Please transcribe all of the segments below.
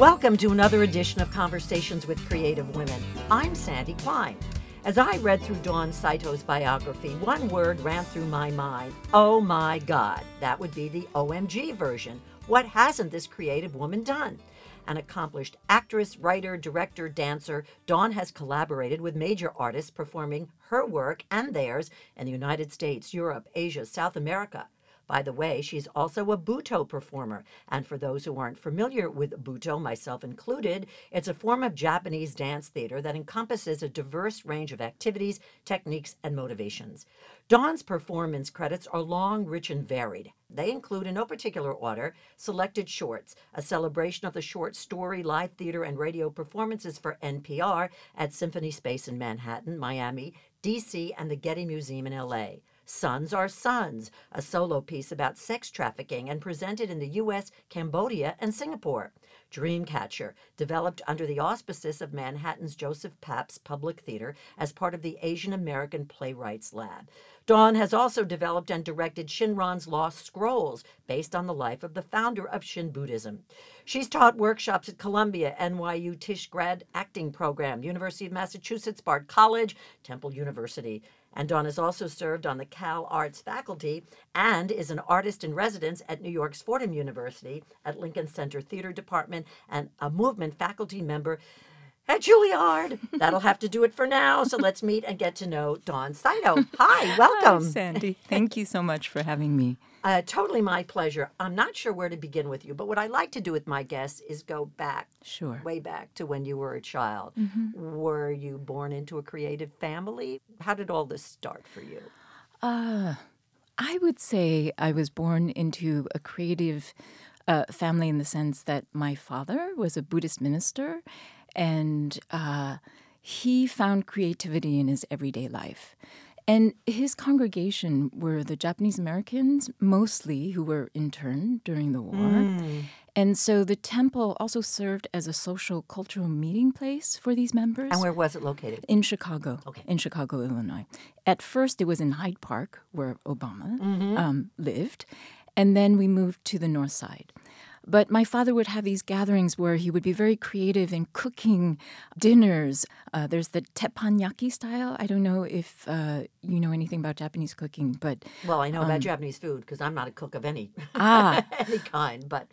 Welcome to another edition of Conversations with Creative Women. I'm Sandy Klein. As I read through Dawn Saito's biography, one word ran through my mind Oh my God. That would be the OMG version. What hasn't this creative woman done? An accomplished actress, writer, director, dancer, Dawn has collaborated with major artists performing her work and theirs in the United States, Europe, Asia, South America. By the way, she's also a Butoh performer. And for those who aren't familiar with Butoh, myself included, it's a form of Japanese dance theater that encompasses a diverse range of activities, techniques, and motivations. Dawn's performance credits are long, rich, and varied. They include, in no particular order, selected shorts, a celebration of the short story, live theater, and radio performances for NPR at Symphony Space in Manhattan, Miami, DC, and the Getty Museum in LA. Sons Are Sons, a solo piece about sex trafficking and presented in the U.S., Cambodia, and Singapore. Dreamcatcher, developed under the auspices of Manhattan's Joseph Papp's Public Theater as part of the Asian American Playwrights Lab. Dawn has also developed and directed Shinran's Lost Scrolls, based on the life of the founder of Shin Buddhism. She's taught workshops at Columbia, NYU Tisch Grad Acting Program, University of Massachusetts Bard College, Temple University. And Dawn has also served on the Cal Arts faculty and is an artist in residence at New York's Fordham University at Lincoln Center Theater Department and a movement faculty member at Juilliard. That'll have to do it for now. So let's meet and get to know Dawn Saito. Hi, welcome. Hi, Sandy. Thank you so much for having me. Uh, totally my pleasure. I'm not sure where to begin with you, but what I like to do with my guests is go back, sure, way back to when you were a child. Mm-hmm. Were you born into a creative family? How did all this start for you? Uh, I would say I was born into a creative uh, family in the sense that my father was a Buddhist minister, and uh, he found creativity in his everyday life. And his congregation were the Japanese Americans, mostly, who were interned during the war. Mm. And so the temple also served as a social cultural meeting place for these members. And where was it located? In Chicago. Okay. In Chicago, Illinois. At first, it was in Hyde Park, where Obama mm-hmm. um, lived. And then we moved to the north side. But my father would have these gatherings where he would be very creative in cooking dinners. Uh, there's the teppanyaki style. I don't know if uh, you know anything about Japanese cooking, but well, I know um, about Japanese food because I'm not a cook of any ah. any kind. But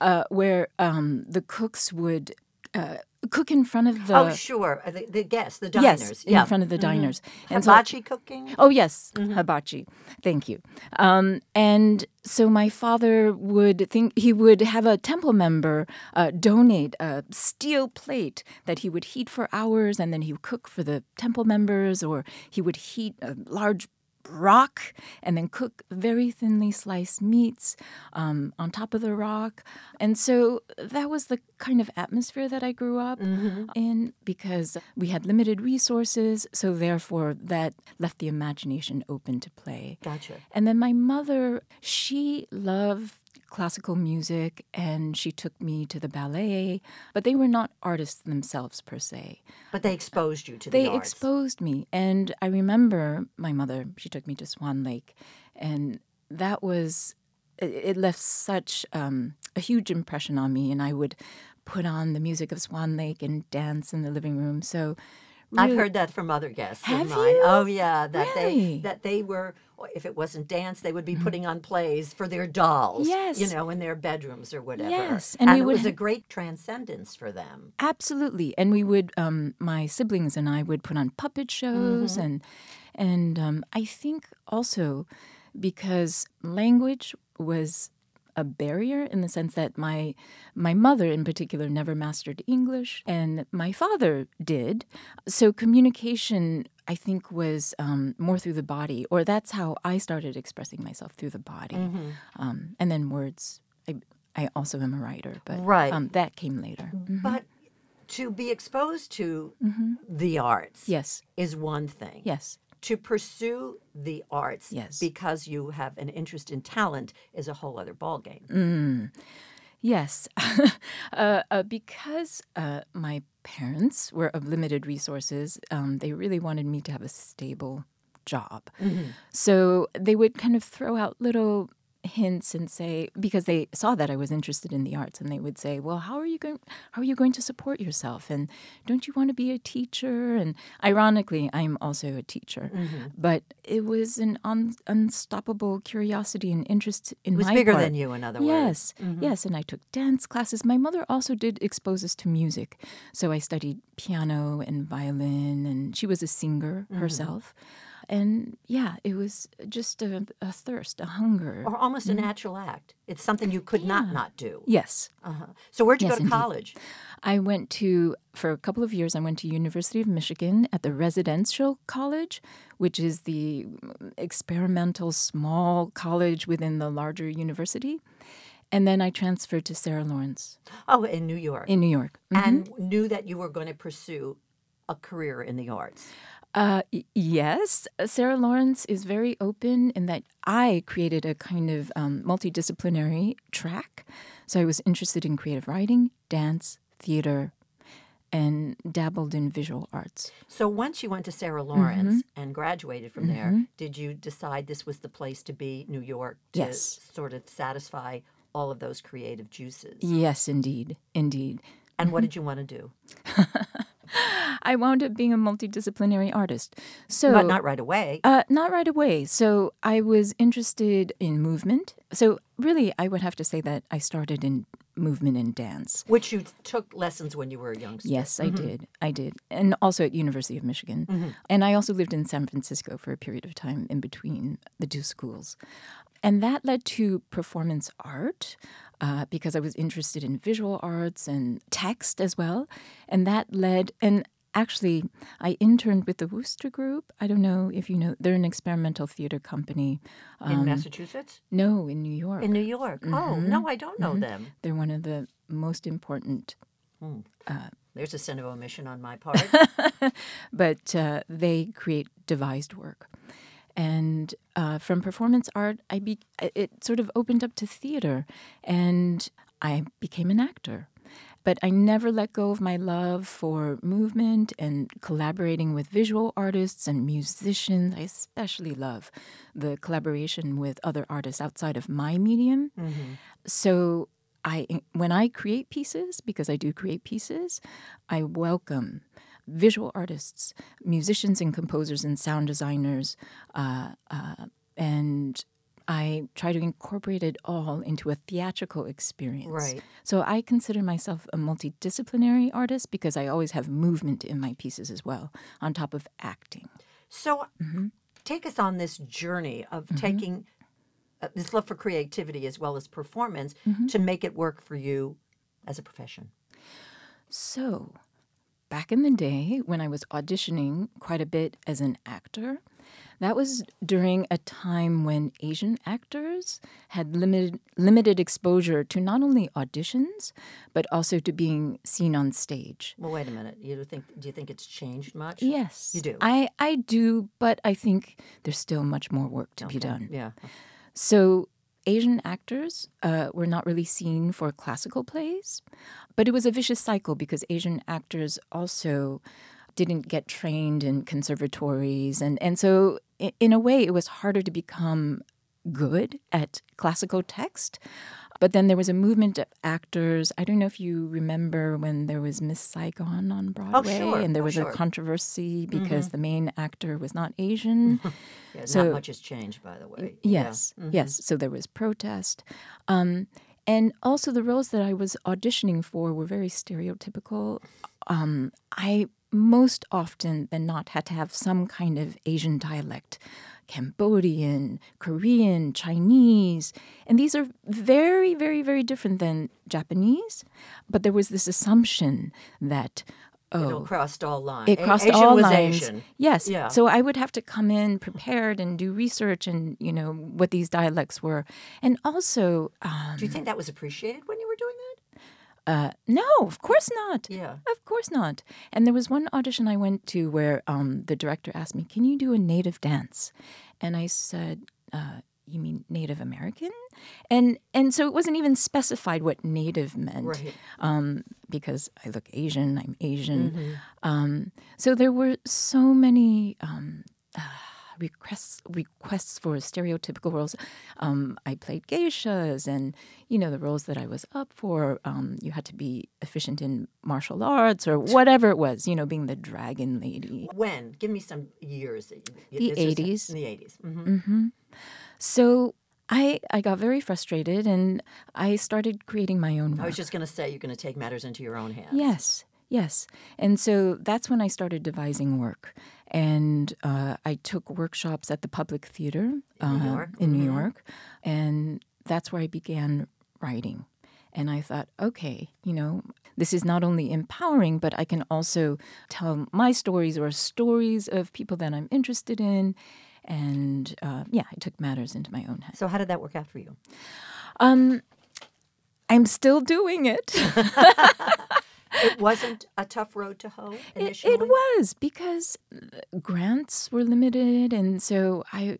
uh, where um, the cooks would uh, cook in front of the. Oh, sure. Uh, the, the guests, the diners. Yes, yeah. in front of the diners. Mm-hmm. And hibachi so, cooking? Oh, yes, mm-hmm. hibachi. Thank you. Um, and so my father would think he would have a temple member uh, donate a steel plate that he would heat for hours and then he would cook for the temple members, or he would heat a large rock and then cook very thinly sliced meats um, on top of the rock. And so that was the kind of atmosphere that I grew up mm-hmm. in because we had limited resources. So therefore, that left the imagination open to play. Gotcha. And then my mother, she loved classical music and she took me to the ballet, but they were not artists themselves per se. But they exposed you to they the They exposed me. And I remember my mother, she took me to Swan Lake, and that was, it left such um, a huge impression on me. And I would put on the music of Swan Lake and dance in the living room. So Really? I've heard that from other guests Have of mine. You? Oh yeah, that really? they that they were if it wasn't dance, they would be mm-hmm. putting on plays for their dolls. Yes. You know, in their bedrooms or whatever. Yes. And, and it was a great transcendence for them. Absolutely. And we would um, my siblings and I would put on puppet shows mm-hmm. and and um, I think also because language was a barrier in the sense that my my mother in particular never mastered English and my father did. So communication I think was um, more through the body, or that's how I started expressing myself through the body, mm-hmm. um, and then words. I, I also am a writer, but right. um, that came later. Mm-hmm. But to be exposed to mm-hmm. the arts, yes, is one thing. Yes, to pursue the arts yes. because you have an interest in talent is a whole other ballgame. Mm. Yes, uh, uh, because uh, my parents were of limited resources, um, they really wanted me to have a stable job. Mm-hmm. So they would kind of throw out little hints and say because they saw that I was interested in the arts and they would say, "Well, how are you going how are you going to support yourself and don't you want to be a teacher?" And ironically, I'm also a teacher. Mm-hmm. But it was an un- unstoppable curiosity and interest in It was bigger part. than you, in other Yes, words. Mm-hmm. yes, and I took dance classes. My mother also did expose us to music, so I studied piano and violin, and she was a singer Mm-hmm. herself. And yeah, it was just a, a thirst, a hunger. Or almost a mm. natural act. It's something you could not not do. yes, Uh-huh. So where'd you Yes, go to indeed. college? I went to for a couple of years. I went to University of Michigan at the Residential College, which is the mm, experimental small college within the larger university. And then I transferred to Sarah Lawrence Oh, in New York. in New York. and mm-hmm. knew that you were going to pursue a career in the arts. Uh, yes, Sarah Lawrence is very open in that I created a kind of um, multidisciplinary track. So I was interested in creative writing, dance, theater, and dabbled in visual arts. So once you went to Sarah Lawrence Mm-hmm. and graduated from there, did you decide this was the place to be, New York, to Yes. sort of satisfy all of those creative juices? Yes, indeed, indeed. And Mm-hmm. what did you want to do? I wound up being a multidisciplinary artist. So But not right away. Uh, not right away. So I was interested in movement. So really, I would have to say that I started in movement and dance. Which you took lessons when you were a youngster. Yes, I did. I did, and also at University of Michigan. And I also lived in San Francisco for a period of time in between the two schools, and that led to performance art. Uh, because I was interested in visual arts and text as well. And that led, and actually, I interned with the Wooster Group. I don't know if you know, they're an experimental theater company. In Massachusetts? No, in New York. In New York. Oh, Mm-hmm. no, I don't know them. they're one of the most important There's a sin of omission on my part. but uh, they create devised work. And uh, from performance art, I be- it sort of opened up to theater, and I became an actor. But I never let go of my love for movement and collaborating with visual artists and musicians. I especially love the collaboration with other artists outside of my medium. So I when I create pieces, because I do create pieces, I welcome visual artists, musicians and composers and sound designers, uh, uh, and I try to incorporate it all into a theatrical experience. Right. So I consider myself a multidisciplinary artist because I always have movement in my pieces as well, on top of acting. So Mm-hmm. take us on this journey of taking uh, this love for creativity as well as performance Mm-hmm. to make it work for you as a profession. So, back in the day when I was auditioning quite a bit as an actor, that was during a time when Asian actors had limited limited exposure to not only auditions but also to being seen on stage. Well, wait a minute. You do think do you think it's changed much? Yes. You do. I I do, but I think there's still much more work to be done. Yeah. So Asian actors uh, were not really seen for classical plays, but it was a vicious cycle because Asian actors also didn't get trained in conservatories, and and so in a way it was harder to become good at classical text. But then there was a movement of actors. I don't know if you remember when there was Miss Saigon on Broadway, sure. and there Oh, was sure. a controversy because the main actor was not Asian. Yeah, So- not much has changed, by the way. Yeah. Yes, yes. So there was protest. Um, and also, the roles that I was auditioning for were very stereotypical. Um, I most often than not had to have some kind of Asian dialect Cambodian, Korean, Chinese. And these are very, very, very different than Japanese. But there was this assumption that, oh, It crossed all lines. it crossed Asian all was lines. Asian. Yes. Yeah. So I would have to come in prepared and do research and you know what these dialects were, and also um, Do you think that was appreciated when you were doing that? Uh, no, of course not. Yeah. Of course not. And there was one audition I went to where um, the director asked me, "Can you do a native dance?" And I said. Uh, you mean Native American? And and so it wasn't even specified what Native meant Right. um, because I look Asian, I'm Asian. Um, so there were so many um, uh, requests requests for stereotypical roles. Um, I played geishas, and you know the roles that I was up for. Um, you had to be efficient in martial arts or whatever it was. You know, being the dragon lady. When? Give me some years. The This is 80s. In the 80s. hmm So I I got very frustrated, and I started creating my own I was just going to say you're going to take matters into your own hands. Yes, yes. And so that's when I started devising work. And uh, I took workshops at the Public Theater In New uh, York? in New Mhm. York. And that's where I began writing. And I thought, okay, you know, this is not only empowering, but I can also tell my stories or stories of people that I'm interested in. And uh, yeah, I took matters into my own hands. So how did that work out for you? Um, I'm still doing it. It wasn't a tough road to hoe It, initially. it was because uh, grants were limited, and so I,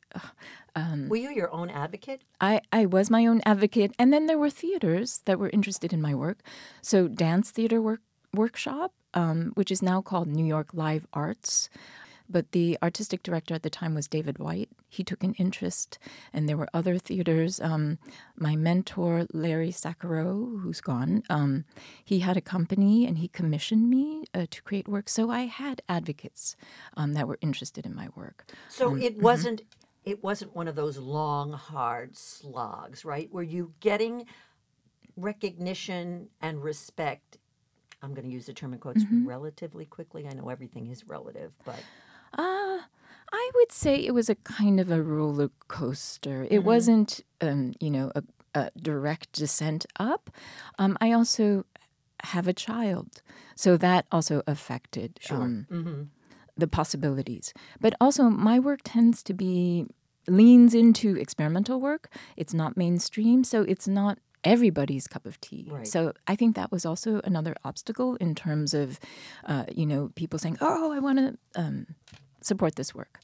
Were you your own advocate? I, I was my own advocate. And then there were theaters that were interested in my work. So dance theater work workshop, um, which is now called New York Live Arts. But the artistic director at the time was David White. He took an interest, and there were other theaters. Um, my mentor, Larry Sacharow, who's gone, um, he had a company and he commissioned me uh, to create work. So I had advocates um, that were interested in my work. So it wasn't it wasn't one of those long hard slogs, right? Were you getting recognition and respect I'm going to use the term in quotes relatively quickly. I know everything is relative, but Uh, I would say it was a kind of a roller coaster. It wasn't, um, you know, a, a direct descent up. Um, I also have a child, so that also affected um, the possibilities. But also, my work tends to be leans into experimental work. It's not mainstream, so it's not everybody's cup of tea. Right. So I think that was also another obstacle in terms of, uh, you know, people saying, "Oh, I want to um, support this work."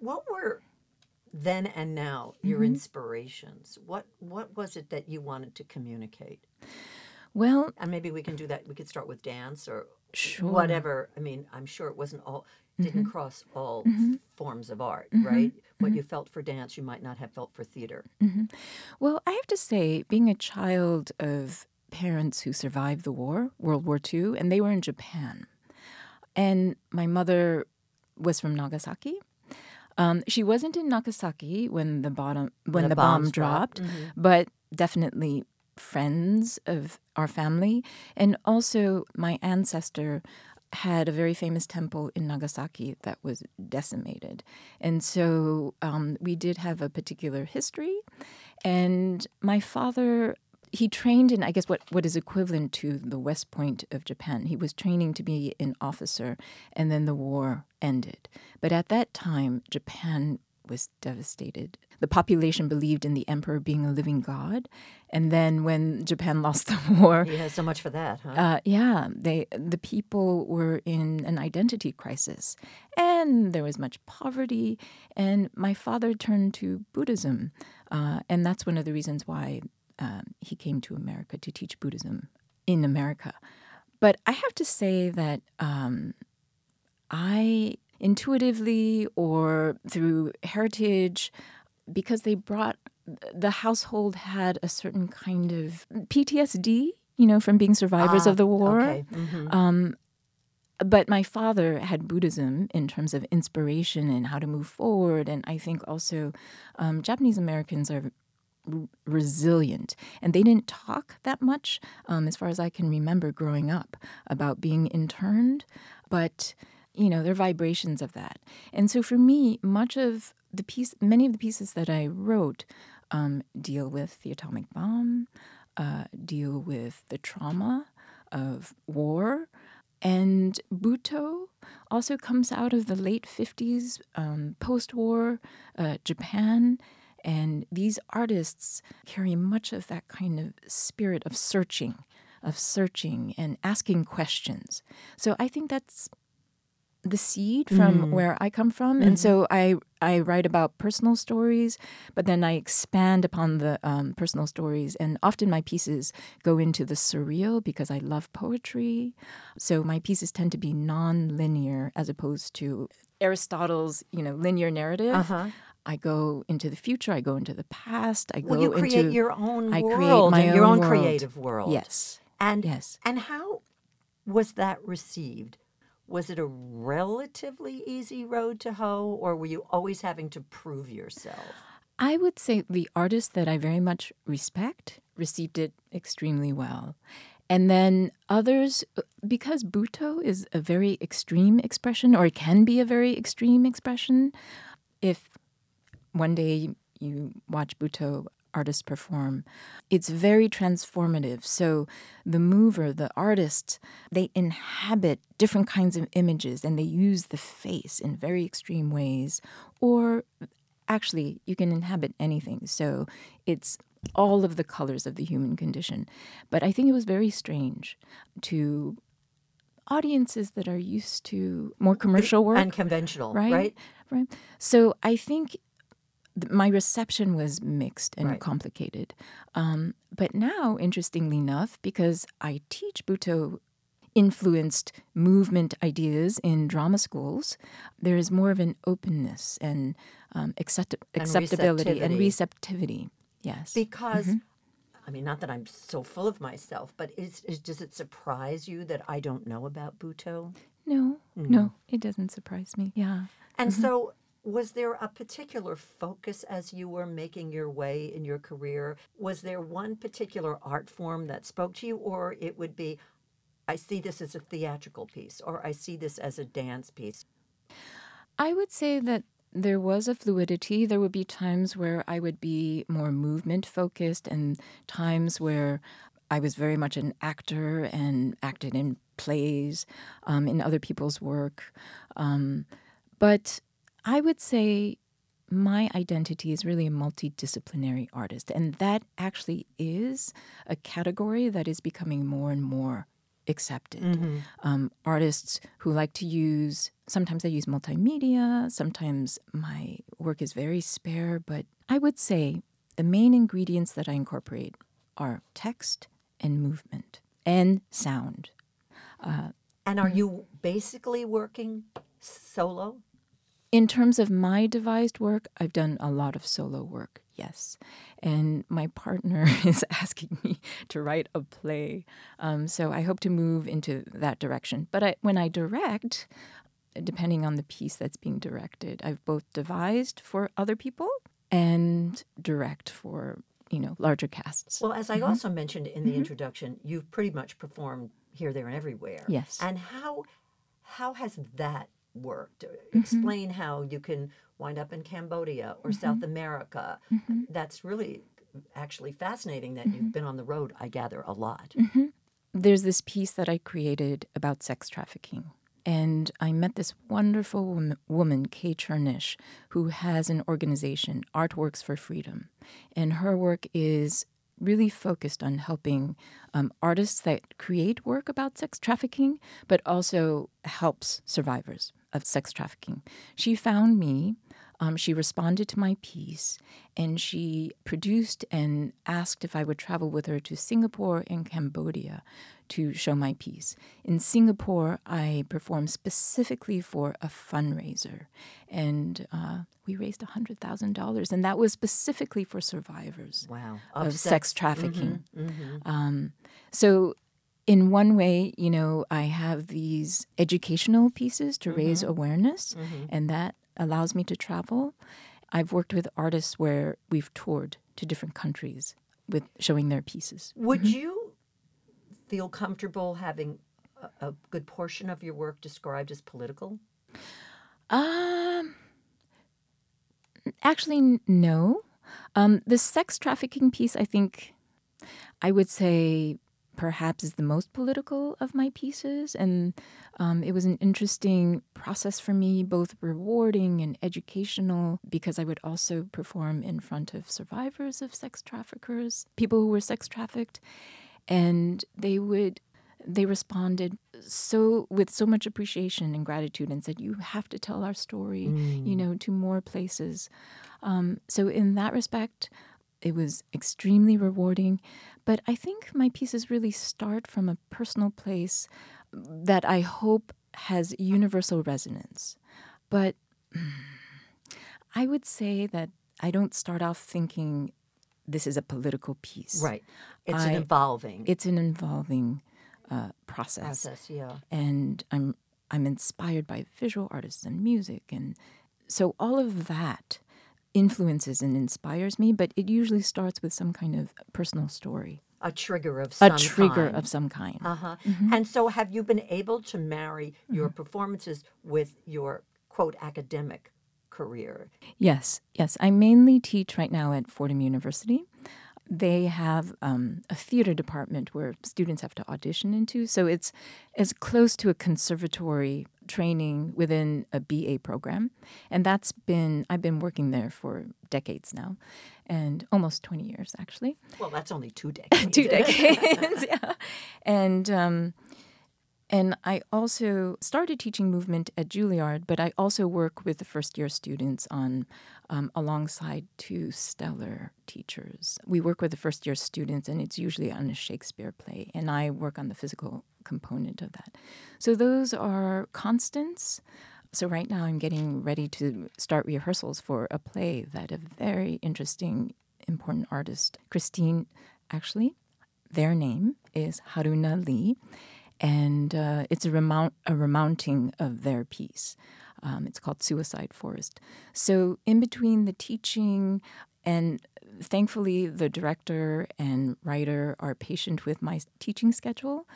what were then and now your inspirations? What what was it that you wanted to communicate? Well, And maybe we can do that. We could start with dance or Sure. whatever. I mean, I'm sure it wasn't all didn't mm-hmm. cross all mm-hmm. forms of art, mm-hmm. right? What you felt for dance, you might not have felt for theater. Well, I have to say, being a child of parents who survived the war, World War II, and they were in Japan. And my mother was from Nagasaki. Um, she wasn't in Nagasaki when the bottom when the the, bomb dropped. dropped, but definitely friends of our family, and also my ancestor had a very famous temple in Nagasaki that was decimated, and so um, we did have a particular history. And my father he trained in, I guess, what, what is equivalent to the West Point of Japan. He was training to be an officer, and then the war ended. But at that time, Japan was devastated. The population believed in the emperor being a living god, and then when Japan lost the war, Yeah, so much for that, huh? uh, yeah, they the people were in an identity crisis, and there was much poverty. And my father turned to Buddhism, uh, and that's one of the reasons why um, he came to America to teach Buddhism in America. But I have to say that um, I intuitively or through heritage, because they brought the household had a certain kind of PTSD, you know, from being survivors of the war. Okay. mhm. Um, but my father had Buddhism in terms of inspiration and how to move forward. And I think also um, Japanese Americans are r- resilient. And they didn't talk that much, um, as far as I can remember growing up, about being interned. But, you know, there are vibrations of that. And so for me, much of the piece, many of the pieces that I wrote um, deal with the atomic bomb, uh, deal with the trauma of war. And Butoh also comes out of the late 50s, um, post war uh, Japan. And these artists carry much of that kind of spirit of searching, of searching and asking questions. So I think that's the seed from where I come from, and so I I write about personal stories, but then I expand upon the um, personal stories, and often my pieces go into the surreal because I love poetry. So my pieces tend to be non-linear as opposed to Aristotle's, you know, linear narrative. Uh-huh. I go into the future. I go into the past. I Well, go you create into your own I world, create my your own world. creative world. Yes. And Yes. and how was that received? Was it a relatively easy road to hoe, or were you always having to prove yourself? I would say the artists that I very much respect received it extremely well. And then others, uh, because Butoh is a very extreme expression, or it can be a very extreme expression, if one day you watch Butoh artists perform, it's very transformative. So the mover, the artist, they inhabit different kinds of images and they use the face in very extreme ways. Or actually, you can inhabit anything. So it's all of the colors of the human condition. But I think it was very strange to audiences that are used to more commercial work Unconventional, right? right? Right. So I think th- my reception was mixed and Right. complicated. Um, but now, interestingly enough, because I teach Butoh influenced movement ideas in drama schools, there is more of an openness and um, accept- acceptability and receptivity. receptivity. Yes. Because, Mm-hmm. I mean, not that I'm so full of myself, but is, is, does it surprise you that I don't know about Butoh? no, Mm. no, it doesn't surprise me. Yeah. And Mm-hmm. so, was there a particular focus as you were making your way in your career? Was there one particular art form that spoke to you, or it would be, I see this as a theatrical piece, or I see this as a dance piece? I would say that there was a fluidity. There would be times where I would be more movement focused, and times where I was very much an actor and acted in plays, um, in other people's work. Um, but I would say my identity is really a multidisciplinary artist, and that actually is a category that is becoming more and more accepted. Mm-hmm. Um, artists who like to use, sometimes I use multimedia, sometimes my work is very spare, but I would say the main ingredients that I incorporate are text and movement and sound. Uh, and are mm. you basically working solo? In terms of my devised work, I've done a lot of solo work, yes. And my partner is asking me to write a play. Um, so I hope to move into that direction. But I, when I direct, depending on the piece that's being directed, I've both devised for other people and direct for, you know, larger casts. Well, as I Mm-hmm. also mentioned in the introduction, you've pretty much performed here, there, and everywhere. Yes. And how how has that worked? Mm-hmm. Explain how you can wind up in Cambodia or Mm-hmm. South America. That's really actually fascinating that Mm-hmm. you've been on the road. I gather a lot. there's this piece that I created about sex trafficking. And I met this wonderful woman, woman, Kay Chernush, who has an organization, Artworks for Freedom. And her work is really focused on helping um, artists that create work about sex trafficking, but also helps survivors of sex trafficking. She found me. Um, she responded to my piece and she produced and asked if I would travel with her to Singapore and Cambodia to show my piece. In Singapore, I performed specifically for a fundraiser and uh, we raised $100,000, and that was specifically for survivors Wow. of, sex, trafficking. Um, so, in one way, you know, I have these educational pieces to raise awareness, and that allows me to travel. I've worked with artists where we've toured to different countries with showing their pieces. Would you feel comfortable having a, a good portion of your work described as political? Um, actually, no. Um, the sex trafficking piece, I think, I would say perhaps is the most political of my pieces. And um, it was an interesting process for me, both rewarding and educational, because I would also perform in front of survivors of sex traffickers, people who were sex trafficked. And they would they responded so with so much appreciation and gratitude and said you have to tell our story you know to more places um, so in that respect it was extremely rewarding but i think my pieces really start from a personal place that i hope has universal resonance but I would say that I don't start off thinking this is a political piece. Right. It's I- an evolving It's an involving uh, process, process. Yeah. and I'm I'm inspired by visual artists and music, and so all of that influences and inspires me. But it usually starts with some kind of personal story, A trigger of some a trigger kind. of some kind. Uh huh. Mm-hmm. And so, have you been able to marry your performances with your quote academic career? Yes, yes. I mainly teach right now at Fordham University. They have um, a theater department where students have to audition into, so it's as close to a conservatory training within a BA program, and that's been I've been working there for decades now, and almost twenty years actually. Well, that's only two decades. two decades. yeah. And um, and I also started teaching movement at Juilliard, but I also work with the first year students on um, alongside two stellar teachers. We work with the first year students, and it's usually on a Shakespeare play, and I work on the physical component of that. So those are constants. So right now I'm getting ready to start rehearsals for a play that a very interesting, important artist, Christine, actually, their name is Haruna Lee, and uh, it's a, remount, a remounting of their piece. Um, it's called Suicide Forest. So, in between the teaching, and thankfully, the director and writer are patient with my teaching schedule.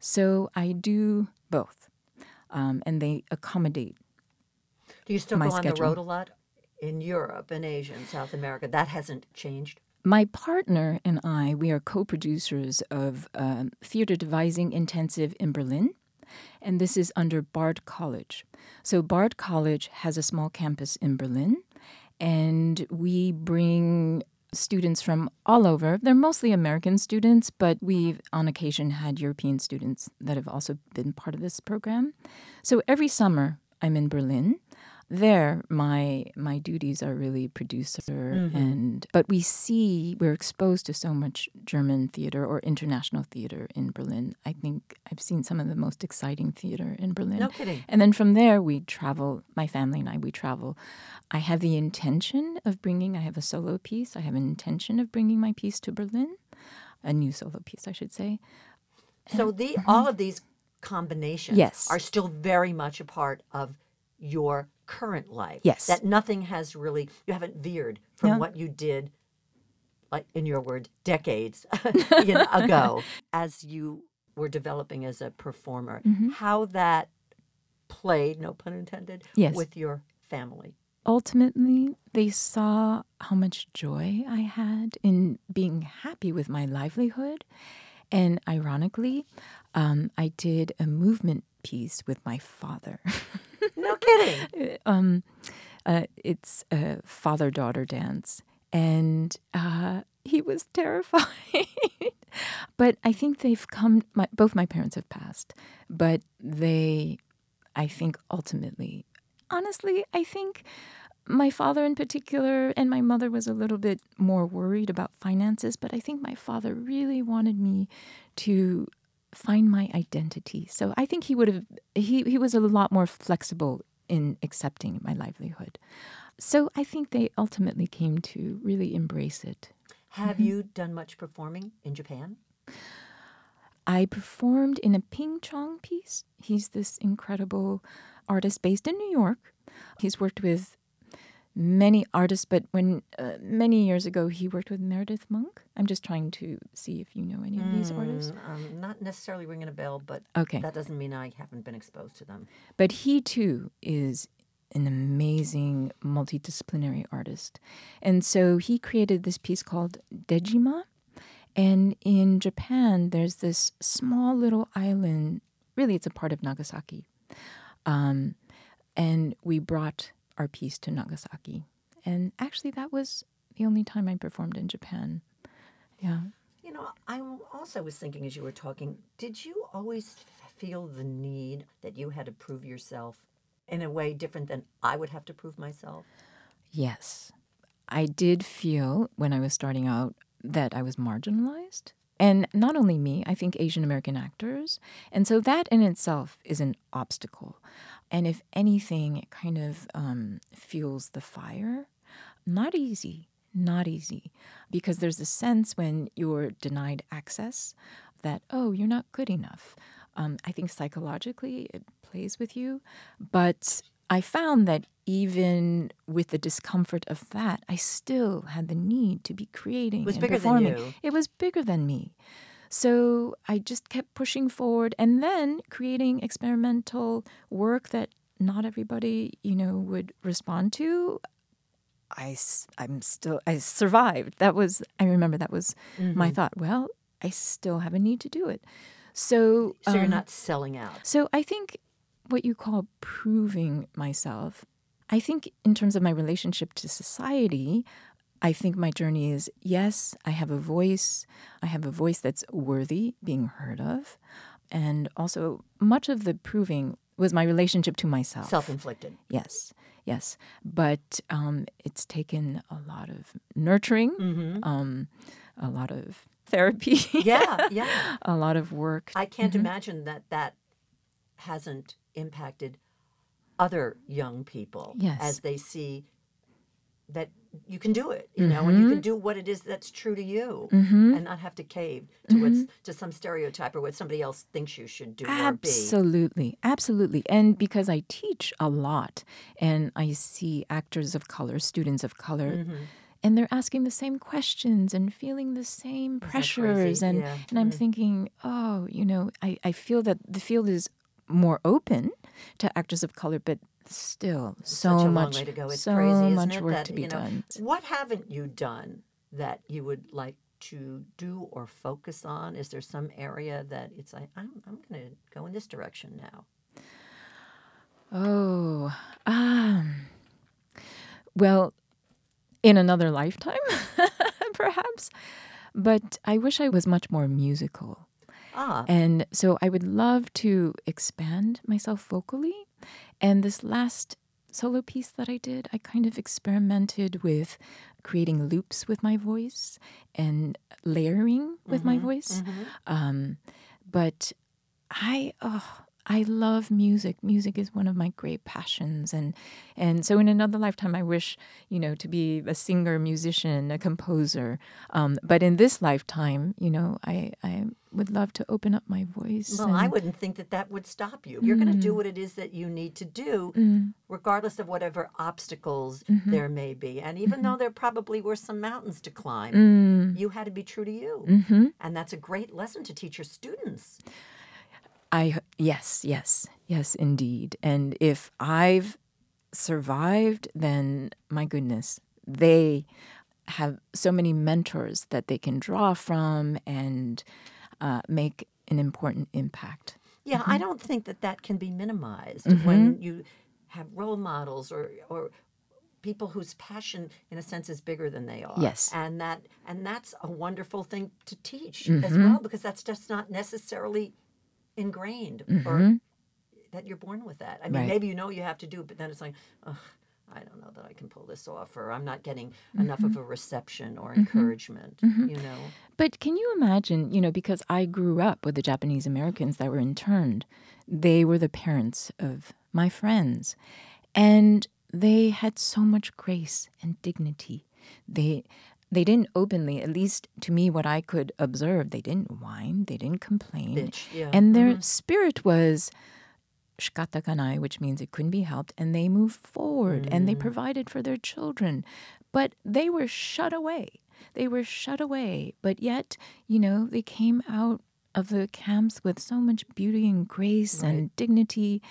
So, I do both, um, and they accommodate. Do you still go on the road a lot in Europe and Asia and South America? That hasn't changed. My partner and I, we are co producers of um, Theater Devising Intensive in Berlin, and this is under Bard College. So, Bard College has a small campus in Berlin, and we bring students from all over. They're mostly American students, but we've on occasion had European students that have also been part of this program. So, every summer, I'm in Berlin there my my duties are really producer mm-hmm. and but we see we're exposed to so much german theater or international theater in berlin. I think i've seen some of the most exciting theater in berlin. No kidding. and then from there we travel my family and i we travel. I have the intention of bringing i have a solo piece. I have an intention of bringing my piece to berlin a new solo piece i should say. So the mm-hmm. all of these combinations Yes. are still very much a part of your current life. Yes. That nothing has really you haven't veered from No. what you did like in your word decades you know, ago as you were developing as a performer. How that played, no pun intended, Yes. with your family. ultimately they saw how much joy I had in being happy with my livelihood. And ironically, um, I did a movement piece with my father. No kidding. um, uh, it's a father daughter dance. And uh, he was terrified. but I think they've come, my, both my parents have passed, but they, I think ultimately, honestly, I think my father in particular and my mother was a little bit more worried about finances, but I think my father really wanted me to find my identity. So I think he would have he he was a lot more flexible in accepting my livelihood. So I think they ultimately came to really embrace it. Have mm-hmm. you done much performing in Japan? I performed in a Ping Chong piece. He's this incredible artist based in New York. He's worked with many artists, but when uh, many years ago he worked with Meredith Monk. I'm just trying to see if you know any of these artists. Mm, um, not necessarily ringing a bell, but Okay. that doesn't mean I haven't been exposed to them. But he too is an amazing multidisciplinary artist. And so he created this piece called Dejima. And in Japan, there's this small little island. Really, it's a part of Nagasaki. Um, and we brought our piece to Nagasaki. And actually, that was the only time I performed in Japan. Yeah. You know, I also was thinking as you were talking, did you always feel the need that you had to prove yourself in a way different than I would have to prove myself? Yes. I did feel when I was starting out that I was marginalized. And not only me, I think Asian American actors. And so that in itself is an obstacle. And if anything, it kind of um, fuels the fire. Not easy, not easy. Because there's a sense when you're denied access that, oh, you're not good enough. Um, I think psychologically it plays with you. But I found that even with the discomfort of that, I still had the need to be creating It was bigger than you. It was bigger than me. So I just kept pushing forward and then creating experimental work that not everybody, you know, would respond to. I, I'm still, I survived. That was, I remember that was Mm-hmm. my thought. Well, I still have a need to do it. So, So you're um, not selling out. so I think what you call proving myself, I think in terms of my relationship to society, I think my journey is yes, I have a voice. I have a voice that's worthy being heard of. And also, much of the proving was my relationship to myself. Self inflicted. Yes, yes. But um, it's taken a lot of nurturing, um, a lot of therapy, Yeah, yeah. a lot of work. I can't imagine that that hasn't impacted other young people Yes. as they see that you can do it, you know, and you can do what it is that's true to you, and not have to cave to what's to some stereotype or what somebody else thinks you should do or be. Absolutely, absolutely. And because I teach a lot and I see actors of color, students of color, Mm-hmm. and they're asking the same questions and feeling the same pressures. And, Yeah. Mm-hmm. and I'm thinking, oh, you know, I, I feel that the field is more open to actors of color, but still so Such a long much, way to go. It's so crazy, much work that, to be you know, done. What haven't you done that you would like to do or focus on? Is there some area that it's like I'm I'm going to go in this direction now? Oh, um, well, in another lifetime, perhaps. But I wish I was much more musical. Ah, And so I would love to expand myself vocally. And this last solo piece that I did, I kind of experimented with creating loops with my voice and layering with my voice. Um, but I, oh, I love music. Music is one of my great passions, and and so in another lifetime, I wish you know to be a singer, musician, a composer. Um, but in this lifetime, you know, I I would love to open up my voice. well, I wouldn't think that that would stop you. You're going to do mm. what it is that you need to do, mm. regardless of whatever obstacles mm-hmm. there may be. And even though mm-hmm. there probably were some mountains to climb, mm. you had to be true to you, mm-hmm. and that's a great lesson to teach your students. I yes, yes, yes, indeed. And if I've survived, then my goodness, they have so many mentors that they can draw from and uh, make an important impact. Yeah, I mm-hmm. don't think that that can be minimized when mm-hmm. you have role models or or people whose passion in a sense is bigger than they are. Yes. And that and that's a wonderful thing to teach as mm-hmm. well because that's just not necessarily ingrained or mm-hmm. that you're born with that. I mean, Right. maybe you know you have to do it, but then it's like, Ugh, I don't know that I can pull this off, or I'm not getting enough of mm-hmm. a reception or mm-hmm. encouragement. You know, But can you imagine, you know, because I grew up with the Japanese Americans that were interned, they were the parents of my friends. And they had so much grace and dignity. They they didn't openly, at least to me what I could observe, they didn't whine, they didn't complain. Yeah. And their spirit was shikatakanai, which means it couldn't be helped, and they moved forward and they provided for their children. But they were shut away. They were shut away. But yet, you know, they came out of the camps with so much beauty and grace and dignity.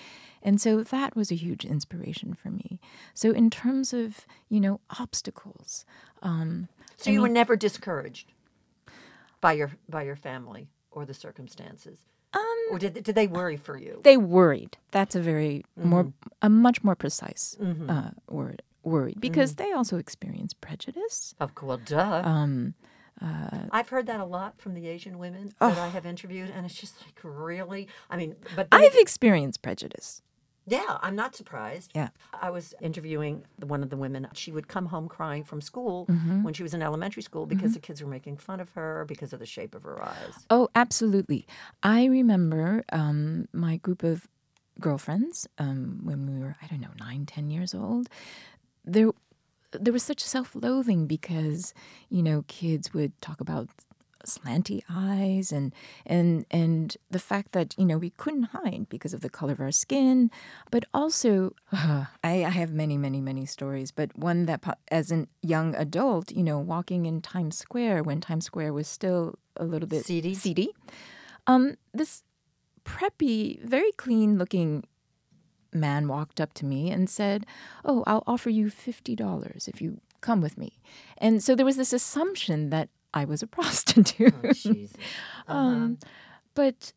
And so that was a huge inspiration for me. So in terms of, you know, obstacles, um, so you were never discouraged by your by your family or the circumstances, um, or did did they worry for you? they worried. That's a very more a much more precise uh, word. Worried because they also experience prejudice. Of course, duh. Um, I've heard that a lot from the Asian women that I have interviewed, and it's just like really. I mean, but I've experienced prejudice. Yeah, I'm not surprised. Yeah. I was interviewing one of the women. She would come home crying from school Mm-hmm. when she was in elementary school because the kids were making fun of her because of the shape of her eyes. Oh, absolutely. I remember um, my group of girlfriends um, when we were, I don't know, nine, ten years old, there there was such self-loathing because you know kids would talk about slanty eyes and and and the fact that you know we couldn't hide because of the color of our skin but also uh, I, I have many many many stories but one that as a young adult you know walking in times square when times square was still a little bit Seedy? seedy um, this preppy very clean looking man walked up to me and said, "Oh, I'll offer you $50 if you come with me." And so there was this assumption that I was a prostitute. Oh, Jesus. um, but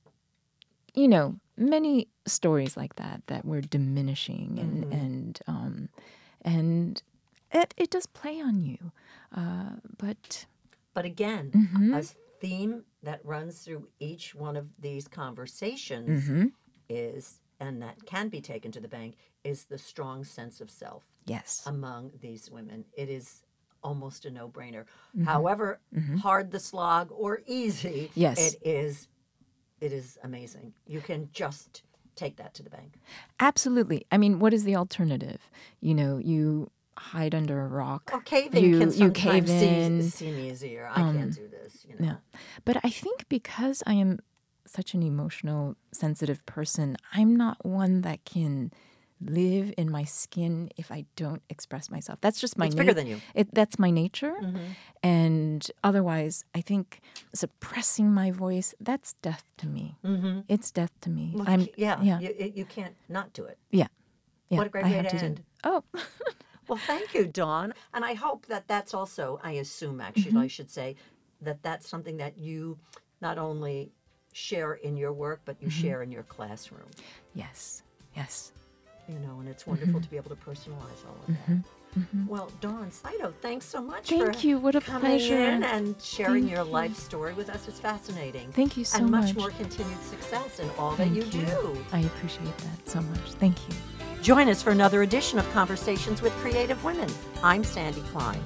you know, many stories like that that were diminishing and Mm-hmm. and um, and it, it does play on you. Uh, but But again, Mm-hmm. a theme that runs through each one of these conversations Mm-hmm. is, and that can be taken to the bank, is the strong sense of self yes, among these women. It is almost a no brainer. Mm-hmm. However hard the slog or easy, Yes. it is. It is amazing. You can just take that to the bank. absolutely. I mean, what is the alternative? You know, you hide under a rock. Oh, caving you, can you cave in. Um, seem, easier. I can't do this. You know. Yeah. But I think because I am such an emotional, sensitive person, I'm not one that can live in my skin if I don't express myself. That's just my It's bigger than you. It, that's my nature. Mm-hmm. And otherwise, I think suppressing my voice, that's death to me. Mm-hmm. It's death to me. Look, I'm yeah, yeah. You, you can't not do it. yeah. Yeah. What a great I way to do end. Oh. Well, thank you, Dawn. And I hope that that's also, I assume actually, Mm-hmm. I should say, that that's something that you not only share in your work, but you Mm-hmm. share in your classroom. yes. Yes. You know, and it's Mm-hmm. wonderful to be able to personalize all of that. Well, Dawn Saito, thanks so much Thank for you. What a coming pleasure. in and sharing Thank your you. life story with us. It's fascinating. Thank you so and much, And much. more continued success in all Thank that you, do. I appreciate that so much. Thank you. Join us for another edition of Conversations with Creative Women. I'm Sandy Klein.